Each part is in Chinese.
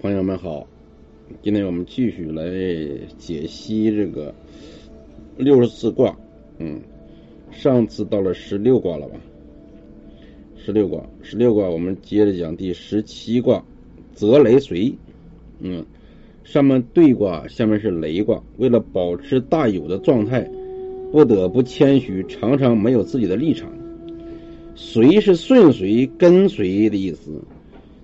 朋友们好，今天我们继续来解析这个六十四卦。嗯，上次到了十六卦了吧？十六卦，十六卦，我们接着讲第十七卦，泽雷随。嗯，上面对卦，下面是雷卦。为了保持大有的状态，不得不谦虚，常常没有自己的立场。随是顺随、跟随的意思，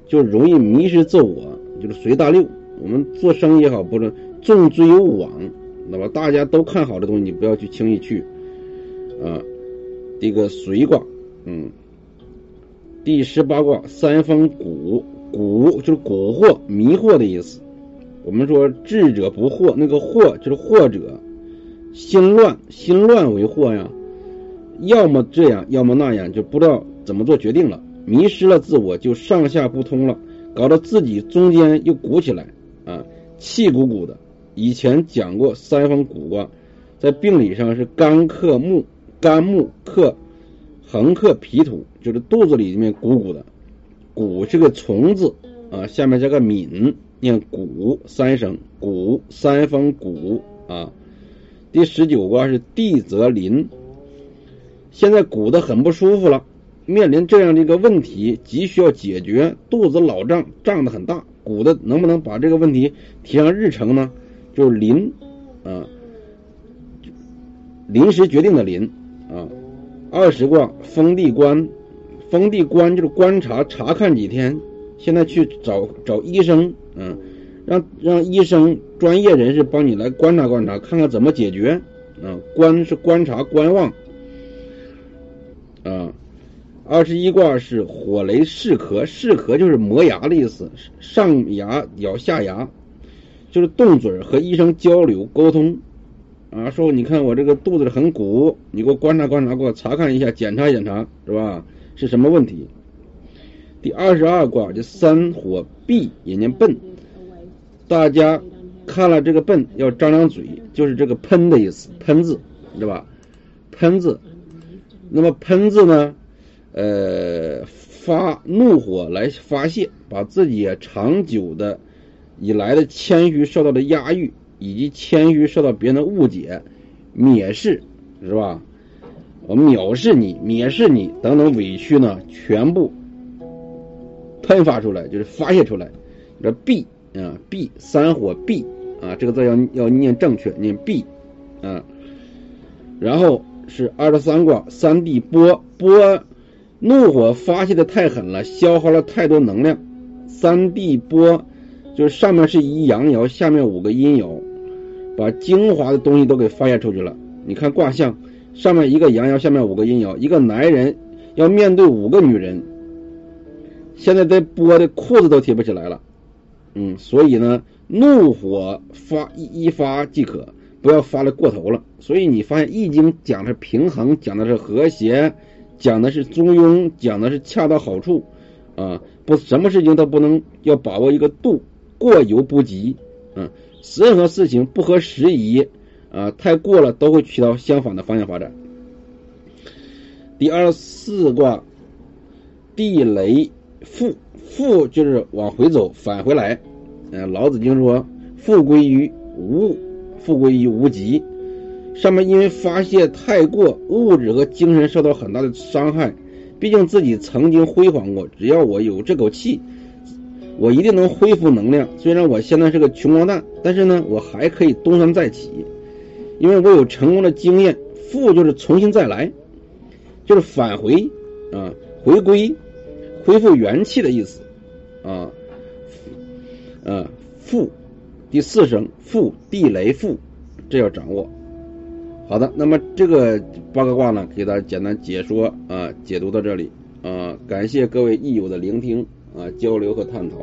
就容易迷失自我。就是随大流，我们做生意也好，不是重之有往，那么大家都看好的东西，你不要去轻易去啊。这个随卦，嗯，第十八卦三风蛊，蛊就是蛊惑、迷惑的意思。我们说智者不惑，那个惑就是惑者，心乱，心乱为惑呀。要么这样，要么那样，就不知道怎么做决定了，迷失了自我，就上下不通了。搞得自己中间又鼓起来啊，气鼓鼓的。以前讲过三方鼓卦，在病理上是肝克木，肝木克横克脾土，就是肚子里面鼓鼓的。鼓是个虫字啊，下面加个敏，念鼓三声，鼓三方鼓啊。第十九卦是地泽临，现在鼓的很不舒服了。面临这样的一个问题，急需要解决，肚子老胀，胀得很大，鼓的能不能把这个问题提上日程呢？就是临，啊，临时决定的临，啊，二十卦封地观，封地观就是观察查看几天，现在去找找医生，嗯，让让医生专业人士帮你来观察观察，看看怎么解决，啊，观是观察观望，啊。二十一卦是火雷噬壳，噬壳就是磨牙的意思，上牙咬下牙，就是动嘴和医生交流沟通。啊，说你看我这个肚子很鼓，你给我观察观察，给我查看一下，检查检查，是吧？是什么问题？第二十二卦就三火闭，也念笨。大家看了这个笨，要张张嘴，就是这个喷的意思，喷字，对吧？喷字，那么喷字呢？呃，发怒火来发泄，把自己长久的以来的谦虚受到的压抑，以及谦虚受到别人的误解、蔑视，是吧？我藐视你、蔑视你等等委屈呢，全部喷发出来，就是发泄出来。这闭啊，闭三火闭啊，这个字要要念正确，念闭啊。然后是二十三卦三地波波。怒火发泄的太狠了，消耗了太多能量。三地波就是上面是一阳爻，下面五个阴爻，把精华的东西都给发泄出去了。你看卦象，上面一个阳爻，下面五个阴爻，一个男人要面对五个女人，现在这波的裤子都提不起来了。嗯，所以呢，怒火发一一发即可，不要发的过头了。所以你发现《易经》讲的是平衡，讲的是和谐。讲的是中庸，讲的是恰到好处，啊，不，什么事情都不能要把握一个度，过犹不及，嗯，任何事情不合时宜，啊，太过了都会去到相反的方向发展。第二十四卦，地雷复，复就是往回走，返回来，嗯，老子经说，复归于无，复归于无极。上面因为发泄太过，物质和精神受到很大的伤害。毕竟自己曾经辉煌过，只要我有这口气，我一定能恢复能量。虽然我现在是个穷光蛋，但是呢，我还可以东山再起，因为我有成功的经验。复就是重新再来，就是返回啊，回归，恢复元气的意思啊。嗯，复第四声复地雷复，这要掌握。好的，那么这个八个卦呢，给大家简单解说啊，解读到这里啊，感谢各位益友的聆听啊，交流和探讨。